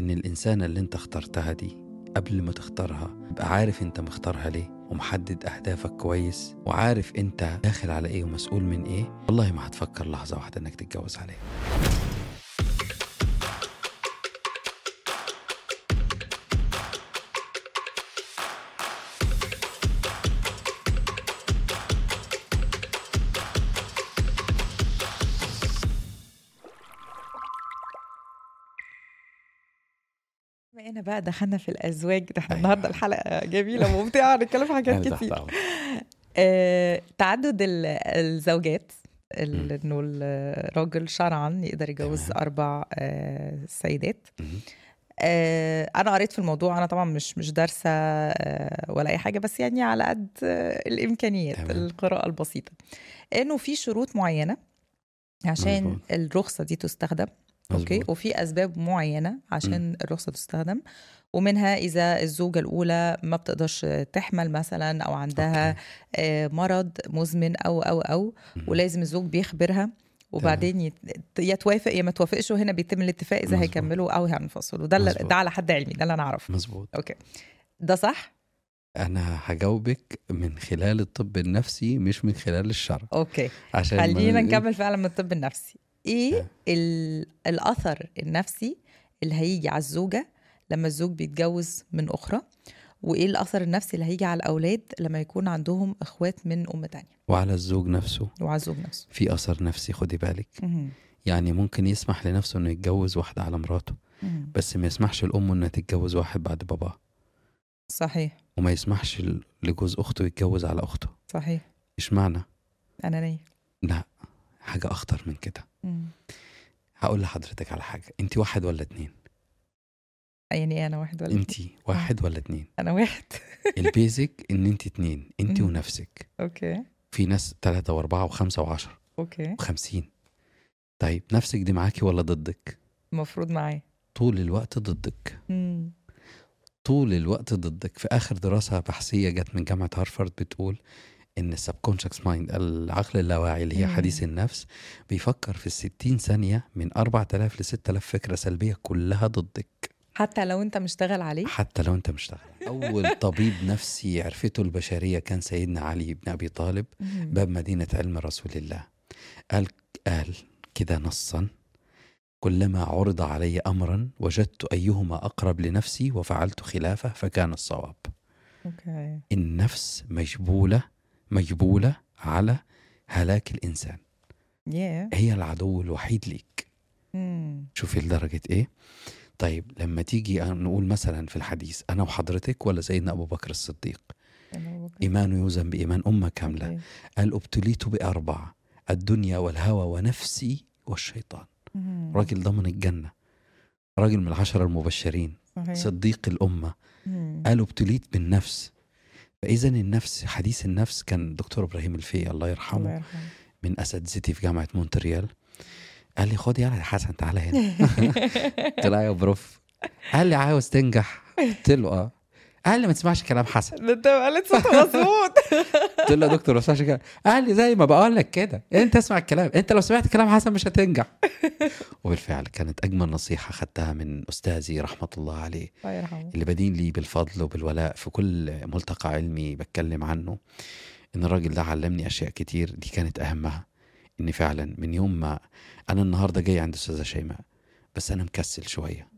إن الإنسانة اللي أنت اخترتها دي قبل ما تختارها تبقى عارف أنت مختارها ليه ومحدد أهدافك كويس وعارف أنت داخل على إيه ومسؤول من إيه. والله ما هتفكر لحظة واحدة إنك تتجوز عليه. بقى دخلنا في الأزواج ده إحنا أيوة. النهارده الحلقة جميلة وممتعة هنتكلم في حاجات تحت كتير. آه، تعدد ال- الزوجات إنه الراجل شرعا يقدر يجوز. أربع آه، سيدات. آه، أنا قريت في الموضوع أنا طبعا مش مش دارسة ولا أي حاجة بس يعني على قد الإمكانيات تمام. القراءة البسيطة إنه في شروط معينة عشان. الرخصة دي تستخدم Okay. وفي أسباب معينة عشان الرخصة تستخدم ومنها إذا الزوجة الأولى ما بتقدرش تحمل مثلا أو عندها okay. آه، مرض مزمن أو أو أو مهم. ولازم الزوج بيخبرها وبعدين يا توافق يا ما توافقش وهنا بيتم الاتفاق إذا. هيكملوا أو هينفصلوا. ده. ده على حد علمي ده اللي أنا أعرفه. مظبوط. Okay. ده صح؟ أنا هجاوبك من خلال الطب النفسي مش من خلال الشرع. Okay. عشان خلينا نكمل فعلا من الطب النفسي. إيه. ال- الأثر النفسي اللي هيجي على الزوجة لما الزوج بيتجوز من أخرى؟ وإيه الأثر النفسي اللي هيجي على الأولاد لما يكون عندهم إخوات من أم تانية؟ وعلى الزوج نفسه. وعلى الزوج نفسه. في أثر نفسي خدي بالك. مهم. يعني ممكن يسمح لنفسه إنه يتجوز واحدة على مراته مهم. بس ما يسمحش لأمه إنها تتجوز واحد بعد باباه صحيح. وما يسمحش لجوز أخته يتجوز على أخته. صحيح. إيش معنى؟ انانيه لا. حاجة أخطر من كده. هقول لحضرتك على حاجة. أنت واحد ولا اتنين؟ يعني إيه أنا واحد ولا أنت واحد ولا اتنين؟ أنا واحد. ال basic إن أنت اتنين أنت مم. ونفسك. Okay. في ناس تلاتة وأربعة وخمسة وعشرة. Okay. وخمسين طيب نفسك دي معاكي ولا ضدك؟ المفروض معايا. طول الوقت ضدك. مم. طول الوقت ضدك. في آخر دراسة بحثية جت من جامعة هارفارد بتقول إن ال subconscious mind العقل اللاواعي اللي هي. حديث النفس بيفكر في الستين ثانية من 4000 ل 6000 فكرة سلبية كلها ضدك. حتى لو أنت مشتغل عليه؟ حتى لو أنت مشتغل. أول طبيب نفسي عرفته البشرية كان سيدنا علي بن أبي طالب. باب مدينة علم رسول الله. قال قال كده نصا كلما عرض علي امرا وجدت أيهما أقرب لنفسي وفعلت خلافه فكان الصواب. Okay. النفس مجبولة مجبولة على هلاك الإنسان يا هي العدو الوحيد ليك مم. شوفي لدرجة إيه طيب لما تيجي نقول مثلا في الحديث أنا وحضرتك ولا سيدنا أبو بكر الصديق. إيمانه يوزن بإيمان أمة كاملة okay. قال أبتليت بأربع الدنيا والهوى ونفسي والشيطان مم. راجل ضمن الجنة راجل من العشرة المبشرين صحيح. صديق الأمة مم. قالوا أبتليت بالنفس فإذا النفس حديث النفس كان دكتور إبراهيم الفقي الله الله يرحمه. يرحمه من أساتذتي في جامعة مونتريال قال لي خد يلا يا حسن تعالى هنا. قلت له يا prof. قال لي عاوز تنجح. قلت له آه. قال لي ما تسمعش كلام حسن. ده أنت قالت صوت مظبوط. قلت له يا دكتور ما تسمعش كلام. قال لي زي ما بقول لك كده. أنت اسمع الكلام. أنت لو سمعت كلام حسن مش هتنجح. وبالفعل كانت أجمل نصيحة خدتها من أستاذي رحمة الله عليه. الله يرحمه. اللي بدين لي بالفضل وبالولاء في كل ملتقى علمي بتكلم عنه إن الراجل ده علمني أشياء كتير. دي كانت أهمها. إن فعلا من يوم ما أنا النهارده جاي عند أستاذة شيماء بس أنا مكسل شوية.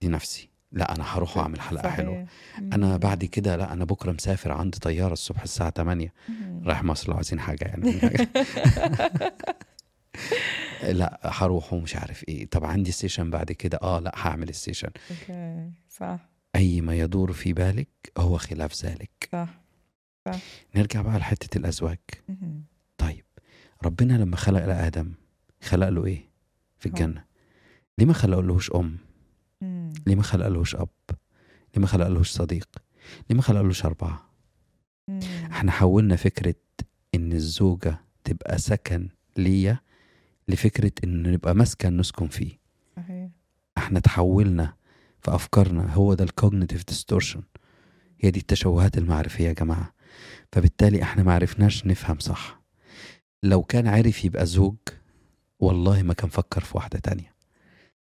دي نفسي. لا أنا هروح وأعمل حلقة صحيح. حلوة. أنا بعد كده لا أنا بكرة مسافر عندي طيارة الصبح الساعة 8 مم. رايح مصر لو عايزين حاجة يعني. لا هروح ومش عارف إيه. طب عندي session بعد كده. آه لا هعمل session okay صح. أي ما يدور في بالك هو خلاف ذلك. صح نرجع بقى لحتة الأزواج. طيب ربنا لما خلق لآدم خلق له إيه؟ في هو. الجنة. ليه ما خلق لهوش ليه ما خلق لهوش أب؟ ليه ما خلق لهوش صديق؟ ليه ما خلق لهوش أربعة؟ مم. إحنا حولنا فكرة إن الزوجة تبقى سكن ليا لفكرة إن نبقى مسكن نسكن فيه. صحيح. إحنا تحولنا في أفكارنا هو ده ال cognitive distortion هي دي التشوهات المعرفية يا جماعة. فبالتالي إحنا ما عرفناش نفهم صح. لو كان عرف يبقى زوج والله ما كان فكر في واحدة تانية.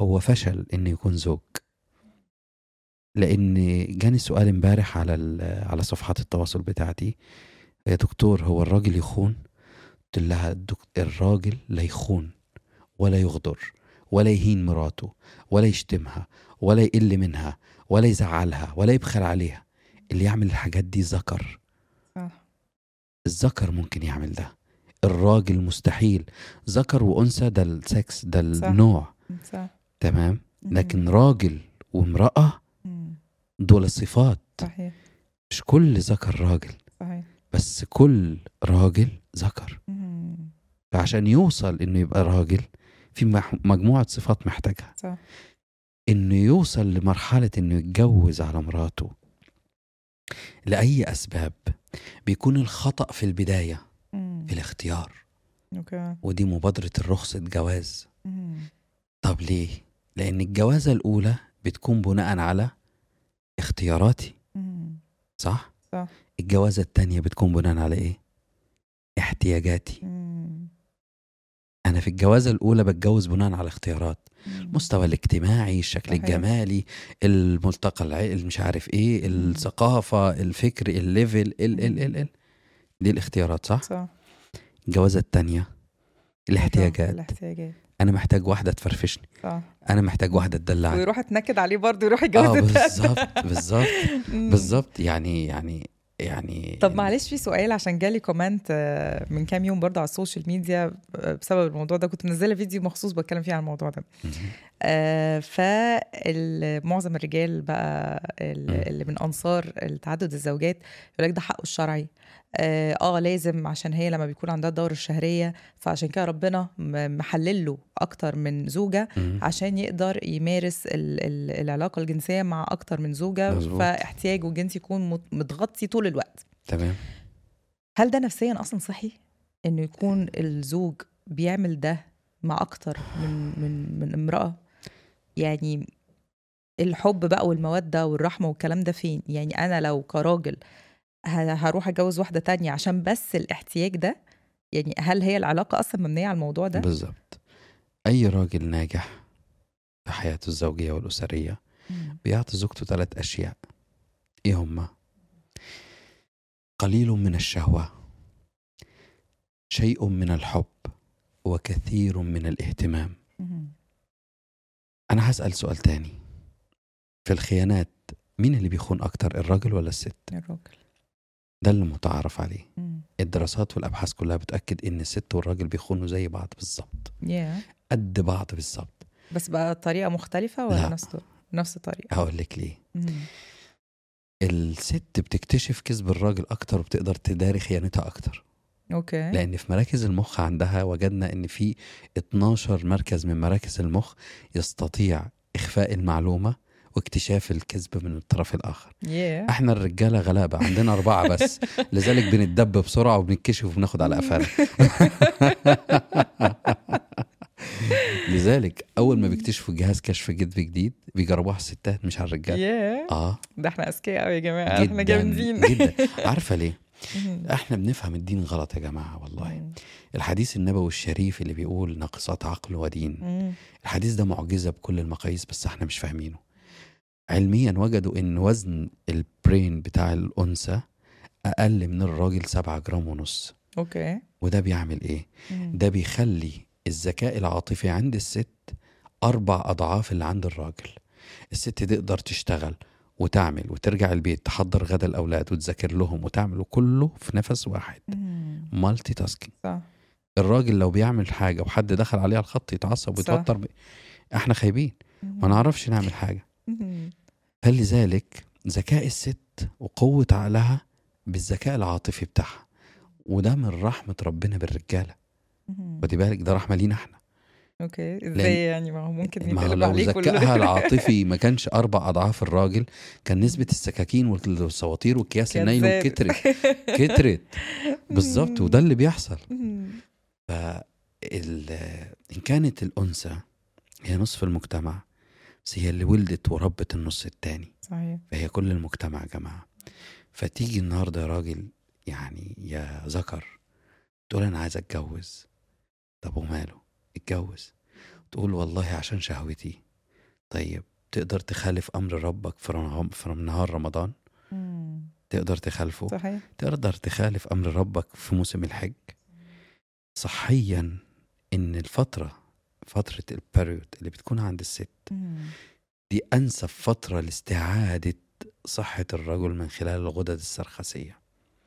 هو فشل إنه يكون زوج. لأن جاني سؤال امبارح على ال- على صفحات التواصل بتاعتي. يا دكتور هو الراجل يخون؟ قلت لها الراجل لا يخون ولا يغدر ولا يهين مراته ولا يشتمها ولا يقل منها ولا يزعلها ولا يبخل عليها. اللي يعمل الحاجات دي ذكر. الذكر ممكن يعمل ده. الراجل مستحيل. ذكر وأنثى ده السكس ده. النوع. صح. تمام؟ لكن راجل وامرأة. دول صفات صحيح. مش كل ذكر راجل صحيح. بس كل راجل ذكر. فعشان يوصل إنه يبقى راجل في مجموعة صفات محتاجها. صح. إنه يوصل لمرحلة إنه يتجوز على مراته. لأي أسباب؟ بيكون الخطأ في البداية مم. في الاختيار. Okay. ودي مبادرة الرخصة جواز مم. طب ليه؟ لأن الجوازة الأولى بتكون بناء على اختياراتي مم. صح؟ صح. الجوازة التانية بتكون بناء على إيه؟ احتياجاتي مم. أنا في الجوازة الأولى بتجوز بناء على اختيارات مم. المستوى الاجتماعي الشكل صحيح. الجمالي الملتقى الع- مش عارف إيه مم. الثقافة الفكر ال level ال ال ال ال دي الاختيارات صح صح الجوازة التانية الاحتياجات الاحتياجات أنا محتاج واحدة تفرفشني صح أنا محتاج واحدة تدلعني ويروح اتنكد عليه برضه يروح آه التالتة. بالظبط بالظبط. بالظبط يعني يعني يعني طب معلش في سؤال عشان جالي comment آه، من كام يوم برضه على ال social media آه، بسبب الموضوع ده كنت منزلة فيديو مخصوص بتكلم فيه عن الموضوع ده. آه، فمعظم الرجال بقى. اللي من أنصار التعدد الزوجات يقول لك ده حقه الشرعي آه آه، لازم عشان هي لما بيكون عندها الدورة الشهرية فعشان كده ربنا م- محلل له أكتر من مهم. عشان يقدر يمارس ال- ال- العلاقة الجنسية مع أكتر من زوجة مظبوط. فاحتياجه الجنسي يكون مت- متغطي طول الوقت. تمام. هل ده نفسيا أصلا صحي؟ إنه يكون الزوج بيعمل ده مع أكتر من من من امرأة؟ يعني الحب بقى والمودة والرحمة والكلام ده فين؟ يعني أنا لو كراجل هروح أتجوز واحدة تانية عشان بس الاحتياج ده يعني هل هي العلاقة أصلا مبنية على الموضوع ده بالظبط أي راجل ناجح في حياته الزوجية والأسرية مم. بيعطي زوجته ثلاث أشياء إيه هما؟ قليل من الشهوة شيء من الحب وكثير من الاهتمام مم. أنا هسأل سؤال تاني في الخيانات مين اللي بيخون أكتر الراجل ولا الست؟ الراجل ده اللي متعارف عليه. مم. الدراسات والأبحاث كلها بتأكد إن الست والراجل بيخونوا زي بعض بالظبط. يا قد بعض بالظبط. بس بقى طريقة مختلفة ولا لا. نفس نفس الطريقة هقول لك ليه. مم. الست بتكتشف كذب الراجل أكتر وبتقدر تداري خيانتها أكتر. أوكي. لأن في مراكز المخ عندها وجدنا إن في 12 مركز من مراكز المخ يستطيع إخفاء المعلومة واكتشاف الكذب من الطرف الآخر. يا إحنا الرجالة غلابة عندنا أربعة بس. لذلك بندب بسرعة وبنتكشف وبناخد على قفانا. لذلك أول ما بيكتشفوا جهاز كشف كذب جديد بيجربوها على الستات مش على الرجاله يا آه. ده إحنا أذكياء قوي يا جماعة. إحنا جدا جامدين جدا. عارفة ليه؟ مم. إحنا بنفهم الدين غلط يا جماعة والله. مم. الحديث النبوي الشريف اللي بيقول ناقصات عقل ودين. الحديث ده معجزة بكل المقاييس بس إحنا مش فاهمينه. علميا وجدوا إن وزن ال brain بتاع الأنثى أقل من الراجل سبعة جرام ونص okay وده بيعمل إيه؟ مم. ده بيخلي الذكاء العاطفي عند الست أربع أضعاف اللي عند الراجل الست تقدر تشتغل وتعمل وترجع البيت تحضر غدا الأولاد وتذاكر لهم وتعمل كله في نفس واحد. multitasking صح الراجل لو بيعمل حاجة وحد دخل عليه على الخط يتعصب. ويتوتر ب... إحنا خايبين ما نعرفش نعمل حاجة مم. فلذلك ذكاء الست وقوة عقلها بالذكاء العاطفي بتاعها. وده من رحمة ربنا بالرجالة. خدي بالك ده رحمة لينا إحنا. okay إزاي يعني؟ ما هو ممكن ما هو يتقلب لو عليك ذكائها العاطفي ما كانش أربع أضعاف الراجل كان نسبة السكاكين والسواطير والأكياس النايلون. كترت. كترت. بالظبط وده اللي بيحصل. فال... إن كانت الأنثى هي نصف المجتمع بس هي اللي ولدت وربت النص التاني. صحيح. فهي كل المجتمع يا جماعة. فتيجي النهاردة يا راجل يعني يا ذكر تقول أنا عايز أتجوز. طب وماله؟ اتجوز. تقول والله عشان شهوتي. طيب تقدر تخالف أمر ربك في نهار رمضان؟ مم. تقدر تخالفه؟ صحيح. تقدر تخالف أمر ربك في موسم الحج؟ صحيا إن الفترة فترة ال period اللي بتكون عند الست. دي أنسب فترة لاستعادة صحة الرجل من خلال الغدد السرخسية.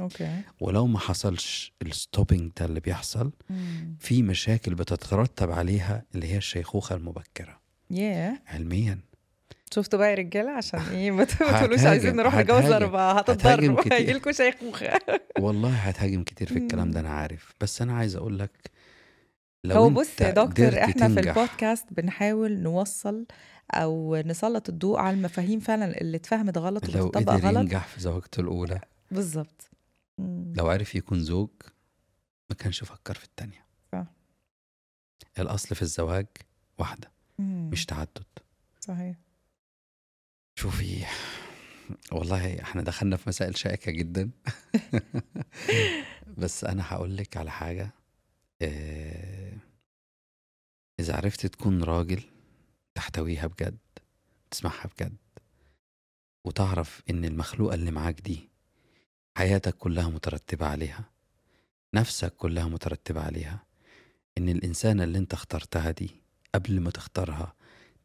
okay. ولو ما حصلش ال stopping ده اللي بيحصل مم. في مشاكل بتترتب عليها اللي هي الشيخوخة المبكرة. ياه. علميا. شفتوا بقى يا رجالة؟ عشان إيه؟ ما تقولوش عايزين نروح نتجوز أربعة هتهاجم هتتضروا. هيجي لكم شيخوخة. والله هتهاجم كتير في الكلام ده. أنا عارف. بس أنا عايز أقول لك لو هو بص يا دكتور إحنا في تنجح. البودكاست بنحاول نوصل أو نسلط الضوء على المفاهيم فعلا اللي اتفهمت غلط لو وبتطبق قدر غلط. ينجح في زوجته الأولى. بالظبط. لو عرف يكون زوج ما كانش فكر في التانية. صح. الأصل في الزواج واحدة مم. مش تعدد. صحيح. شوفي والله إحنا دخلنا في مسائل شائكة جدا. بس أنا هقول لك على حاجة. آه إذا عرفت تكون راجل تحتويها بجد تسمعها بجد وتعرف إن المخلوقة اللي معاك دي حياتك كلها مترتبة عليها نفسك كلها مترتبة عليها إن الإنسانة اللي أنت اخترتها دي قبل ما تختارها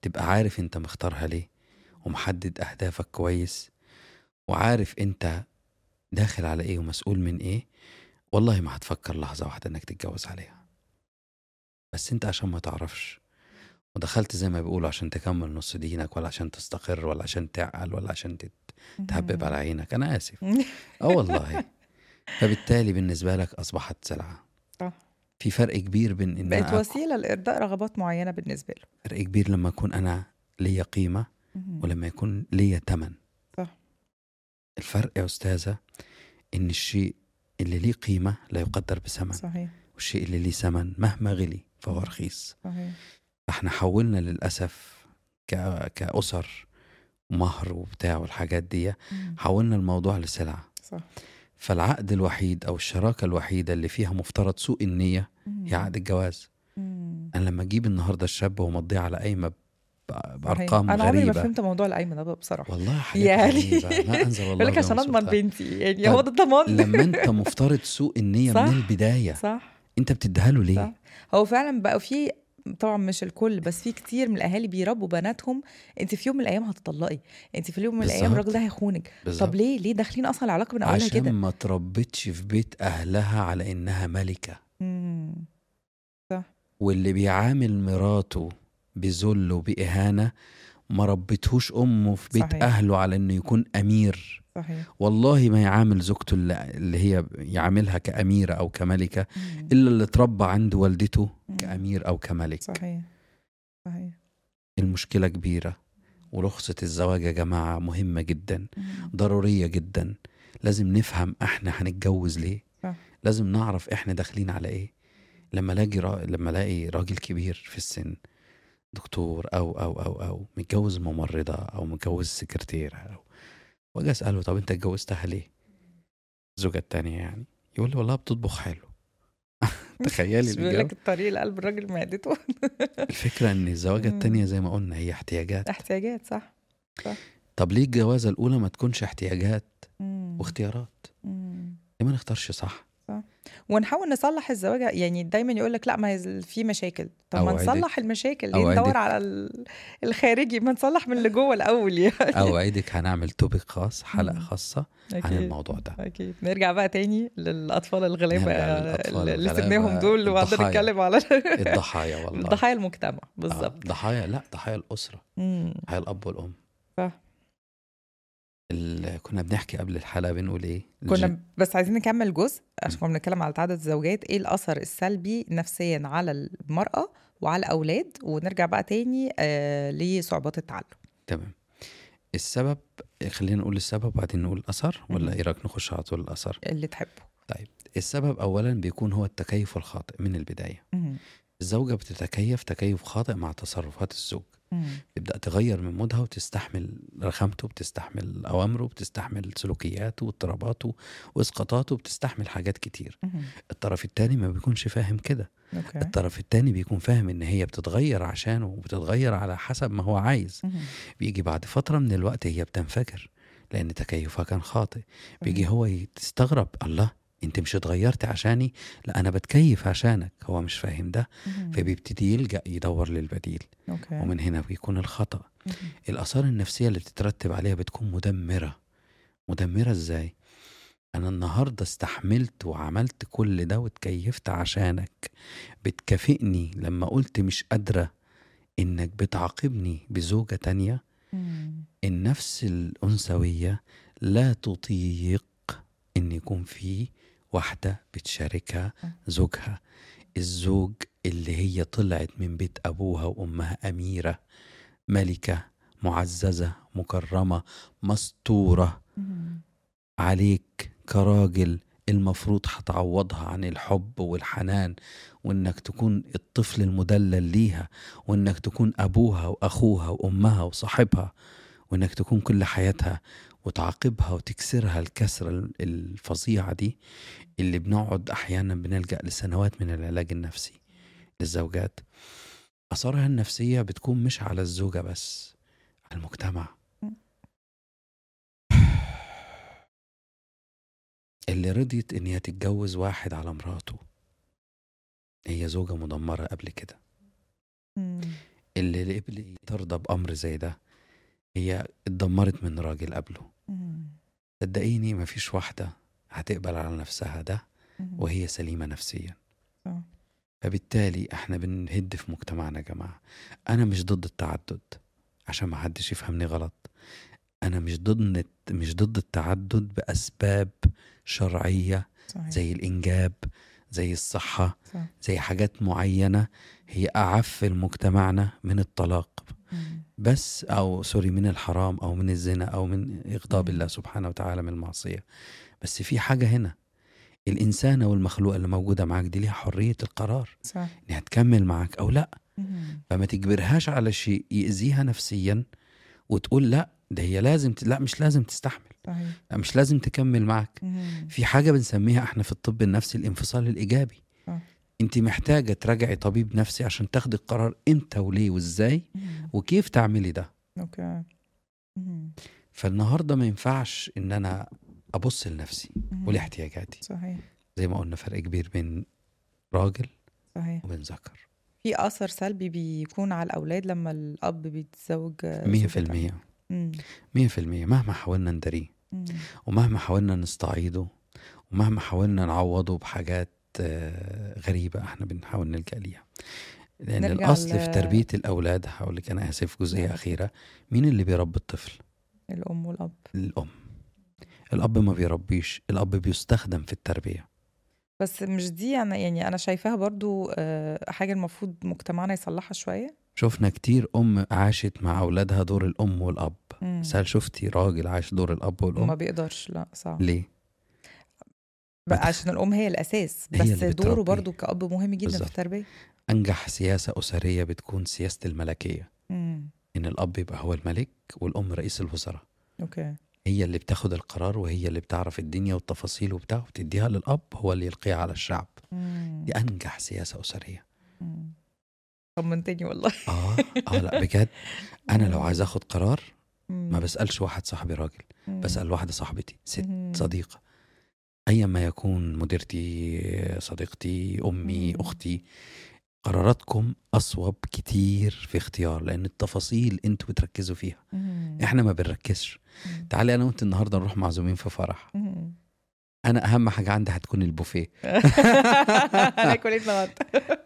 تبقى عارف أنت مختارها ليه ومحدد أهدافك كويس وعارف أنت داخل على إيه ومسؤول من إيه والله ما هتفكر لحظة واحدة إنك تتجوز عليها. بس أنت عشان ما تعرفش ودخلت زي ما بيقولوا عشان تكمل نص دينك ولا عشان تستقر ولا عشان تعقل ولا عشان تهبب على عينك. أنا آسف. آه والله. فبالتالي بالنسبة لك أصبحت سلعة صح. في فرق كبير بين إن بقت وسيلة لإرضاء رغبات معينة بالنسبة له. فرق كبير لما أكون أنا ليا قيمة. ولما يكون ليا تمن. صح. الفرق يا أستاذة إن الشيء اللي ليه قيمة لا يقدر بثمن صحيح والشيء اللي ليه ثمن مهما غلي فهو. رخيص صحيح فاحنا حولنا للأسف. كأسر مهر وبتاع والحاجات دي. حولنا الموضوع لسلعة صح فالعقد الوحيد أو الشراكة الوحيدة اللي فيها مفترض سوء النية. هي عقد الجواز مم. أنا لما أجيب النهاردة الشاب ومضيه على قايمة ب- صحيح. بأرقام أنا عمري ما فهمت موضوع القايمه ده بصراحة والله حاجات يعني ما الله يقول لك عشان من أضمن. بنتي يعني طيب، هو ده الضمان لما أنت مفترض سوء النية صح. من البداية صح أنت بتديها له ليه؟ صح. هو فعلا بقى في طبعا مش الكل بس في كتير من الأهالي بيربوا بناتهم أنت في يوم من الأيام هتطلقي أنت في يوم من الأيام. الراجل ده هيخونك. طب ليه ليه داخلين أصلا العلاقه من اولها عشان كده ما تربتش في بيت أهلها على إنها ملكة مم. واللي بيعامل مراته بذل وبإهانة ما ربتهوش أمه في بيت صحيح. أهله على إنه يكون أمير صحيح والله ما يعامل زوجته اللي, هي يعاملها كأميرة أو كملكة مم. إلا اللي اتربى عند والدته مم. كأمير أو كملك صحيح صحيح المشكلة كبيرة ورخصة الزواج يا جماعة مهمة جدا مم. ضرورية جدا لازم نفهم إحنا هنتجوز ليه صح. لازم نعرف إحنا داخلين على إيه لما الاقي را... لما الاقي راجل كبير في السن دكتور أو أو أو أو متجوز ممرضة أو متجوز سكرتيرة أو وأجي أسأله طب أنت اتجوزتها ليه؟ الزوجة التانية يعني يقول لي والله بتطبخ حلو تخيلي بيقول لك الطريق لقلب الراجل معدته الفكرة إن الزواجة مم. التانية زي ما قلنا هي احتياجات احتياجات صح طب ليه الجوازة الأولى ما تكونش احتياجات. واختيارات؟ ليه ما نختارش صح؟ ونحاول نصلح الزواج يعني دايما يقول لك لأ ما في مشاكل طب ما نصلح المشاكل ليه. ندور على ال- الخارجي ما نصلح من اللي جوه الأول يعني أوعدك هنعمل توبيك خاص حلقة مم. خاصة عن أكيد. الموضوع ده أكيد نرجع بقى تاني للأطفال الغلابة اللي سبناهم دول وقعدنا. نتكلم على الضحايا والله ضحايا المجتمع آه، بالظبط ضحايا لأ ضحايا الأسرة مم. ضحايا الأب والأم صح. كنا بنحكي قبل الحلقة بنقول إيه؟ كنا بس عايزين نكمل جزء عشان كنا بنتكلم على تعدد الزوجات إيه الأثر السلبي نفسيا على المرأة وعلى الأولاد؟ ونرجع بقى تاني آه لصعوبات التعلم. تمام. السبب خلينا نقول السبب وبعدين نقول الأثر ولا مم. إيه رأيك نخش على طول الأثر؟ اللي تحبه. السبب أولا بيكون هو التكيف الخاطئ من البداية. مم. الزوجة بتتكيف تكيف خاطئ مع تصرفات الزوج. تبدأ تغير من مودها وتستحمل رخامته بتستحمل أوامره بتستحمل سلوكياته واضطراباته وإسقاطاته بتستحمل حاجات كتير. مم. الطرف التاني ما بيكونش فاهم كده. الطرف التاني بيكون فاهم إن هي بتتغير عشانه وبتتغير على حسب ما هو عايز. مم. بيجي بعد فترة من الوقت هي بتنفجر لأن تكيفها كان خاطئ. بيجي. هو يستغرب الله! انت مش اتغيرت عشاني لا أنا بتكيف عشانك هو مش فاهم ده. فبيبتدي يلجأ يدور للبديل. أوكي. ومن هنا بيكون الخطأ. مم. الآثار النفسية اللي بتترتب عليها بتكون مدمرة. مدمرة إزاي؟ أنا النهاردة استحملت وعملت كل ده واتكيفت عشانك. بتكافئني لما قلت مش قادرة إنك بتعاقبني بزوجة تانية. مم. النفس الأنثوية لا تطيق إن يكون في واحدة بتشاركها زوجها. الزوج اللي هي طلعت من بيت أبوها وأمها أميرة ملكة معززة مكرمة مستورة. عليك كراجل المفروض هتعوضها عن الحب والحنان وإنك تكون الطفل المدلل ليها وإنك تكون أبوها وأخوها وأمها وصاحبها وإنك تكون كل حياتها. وتعاقبها وتكسرها الكسرة الفظيعة دي اللي بنقعد أحيانا بنلجأ لسنوات من العلاج النفسي للزوجات. اثارها النفسية بتكون مش على الزوجة بس على المجتمع. اللي رضيت إن هي تتجوز واحد على مراته. هي زوجة مدمرة قبل كده. اللي قبل ترضى بأمر زي ده هي اتدمرت من راجل قبله. صدقيني مفيش واحدة هتقبل على نفسها ده. وهي سليمة نفسيا. فبالتالي إحنا بنهد في مجتمعنا يا جماعة أنا مش ضد التعدد عشان ما حدش يفهمني غلط أنا مش ضد مش ضد التعدد بأسباب شرعية صحيح زي الإنجاب زي الصحة صح. زي حاجات معينة هي أعف مجتمعنا من الطلاق. بس أو سوري من الحرام أو من الزنا أو من إغضاب مم. الله سبحانه وتعالى من المعصية بس في حاجة هنا الإنسانة والمخلوقة اللي موجودة معاك دي ليها حرية القرار صح إنها تكمل معاك أو لأ. فما تجبرهاش على شيء يأذيها نفسيا وتقول لأ ده هي لازم ت... لأ مش لازم تستحمل صحيح لأ مش لازم تكمل معاك. في حاجة بنسميها إحنا في الطب النفسي الانفصال الإيجابي آه. انت محتاجة تراجعي طبيب نفسي عشان تاخدي القرار إمتى وليه وازاي. وكيف تعملي ده. أوكي. مم. فالنهاردة ما ينفعش ان أنا ابص لنفسي. ولاحتياجاتي. صحيح. زي ما قلنا فرق كبير بين راجل صحيح. وبين ذكر. في اثر سلبي بيكون على الاولاد لما الاب بيتزوج مية في المية. مم. مية في المية. مهما حاولنا نداريه. ومهما حاولنا نستعيده. ومهما حاولنا نعوضه بحاجات غريبة إحنا بنحاول نلجأ ليها لأن الأصل ل- في تربية الأولاد هقول لك أنا آسف جزئية نعم. أخيرة مين اللي بيربي الطفل؟ الأم والأب الأم الأب ما بيربيش الأب بيستخدم في التربية بس مش دي أنا يعني أنا شايفاها برضو آه، حاجة المفروض مجتمعنا يصلحها شوية شفنا كتير أم عاشت مع أولادها دور الأم والأب. بس هل شفتي راجل عاش دور الأب ما والأم؟ بيقدرش لا صعب ليه؟ بقى عشان الأم هي الأساس هي بس اللي دوره. برضو كأب مهم جدا بالظبط. في التربية أنجح سياسة أسرية بتكون سياسة الملكية مم. إن الأب يبقى هو الملك والأم رئيس الوزراء أوكي هي اللي بتاخد القرار وهي اللي بتعرف الدنيا والتفاصيل وبتاع وتديها للأب هو اللي يلقيها على الشعب مم. دي أنجح سياسة أسرية مم. طمنتني والله آه آه لأ بجد أنا لو عايز أخد قرار ما مم. بسألش واحد صاحبي راجل مم. بسأل واحدة صاحبتي ست مم. أيا ما يكون مديرتي صديقتي أمي. أختي قراراتكم أصوب كتير في اختيار لأن التفاصيل أنتوا بتركزوا فيها. إحنا ما بنركزش. تعالي أنا وأنت النهاردة نروح معزومين في فرح مم. أنا أهم حاجة عندي هتكون البوفيه. هناكل إيه النهارده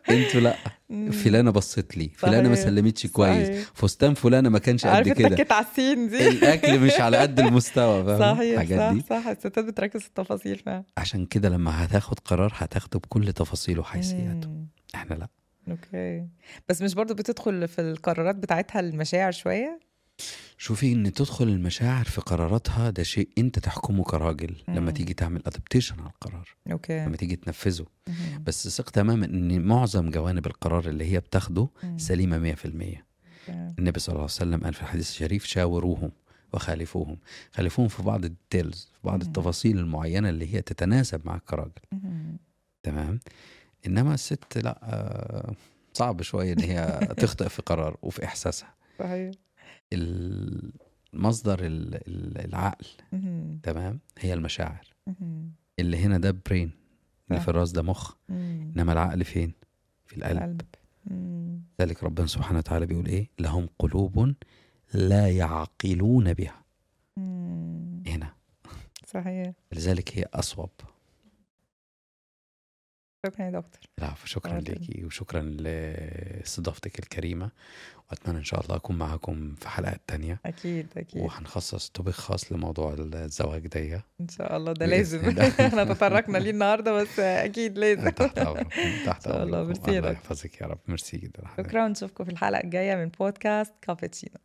أنتوا لأ. مم. فلانة بصت لي فلانة ما. سلمتش كويس. فستان فلانة ما كانش قد عارف كده. اتكيت على السين دي. الأكل مش على قد المستوى فاهم؟ صحيح الحاجات صح دي. صح. الستات بتركز في التفاصيل فعلا. عشان كده لما هتاخد قرار هتاخده بكل تفاصيله وحيثياته. إحنا لا. أوكي. بس مش برضو بتدخل في القرارات بتاعتها المشاعر شوية؟ شوفي إن تدخل المشاعر في قراراتها ده شيء أنت تحكمه كراجل لما مم. تيجي تعمل adaptation على القرار okay لما تيجي تنفذه. بس ثق تماما إن معظم جوانب القرار اللي هي بتاخده مم. سليمة 100% تمام. النبي صلى الله عليه وسلم قال في الحديث الشريف شاوروهم وخالفوهم خالفوهم في بعض ال details في بعض مم. التفاصيل المعينة اللي هي تتناسب معك كراجل مهم. تمام إنما الست لا آه، صعب شوية إن هي تخطئ في قرار وفي إحساسها صحيح المصدر ال- ال- العقل. تمام هي المشاعر. اللي هنا ده برين اللي. في الراس ده مخ. إنما العقل فين في القلب. ذلك ربنا سبحانه وتعالى بيقول إيه لهم قلوب لا يعقلون بها. هنا صحيح لذلك هي أصوب شكرا يا دكتور. العفو شكرا. ليكي وشكرا لاستضافتك الكريمة وأتمنى إن شاء الله أكون معاكم في حلقات تانية. أكيد أكيد. وهنخصص توبيك خاص لموضوع الزواج دي إن شاء الله ده لازم. إحنا تطرقنا ليه النهارده بس أكيد لازم. تحت امرك تحت الله. امرك. يحفظك يا رب. ميرسي جدا. شكرا نشوفكم في الحلقة الجاية من بودكاست كابتشينو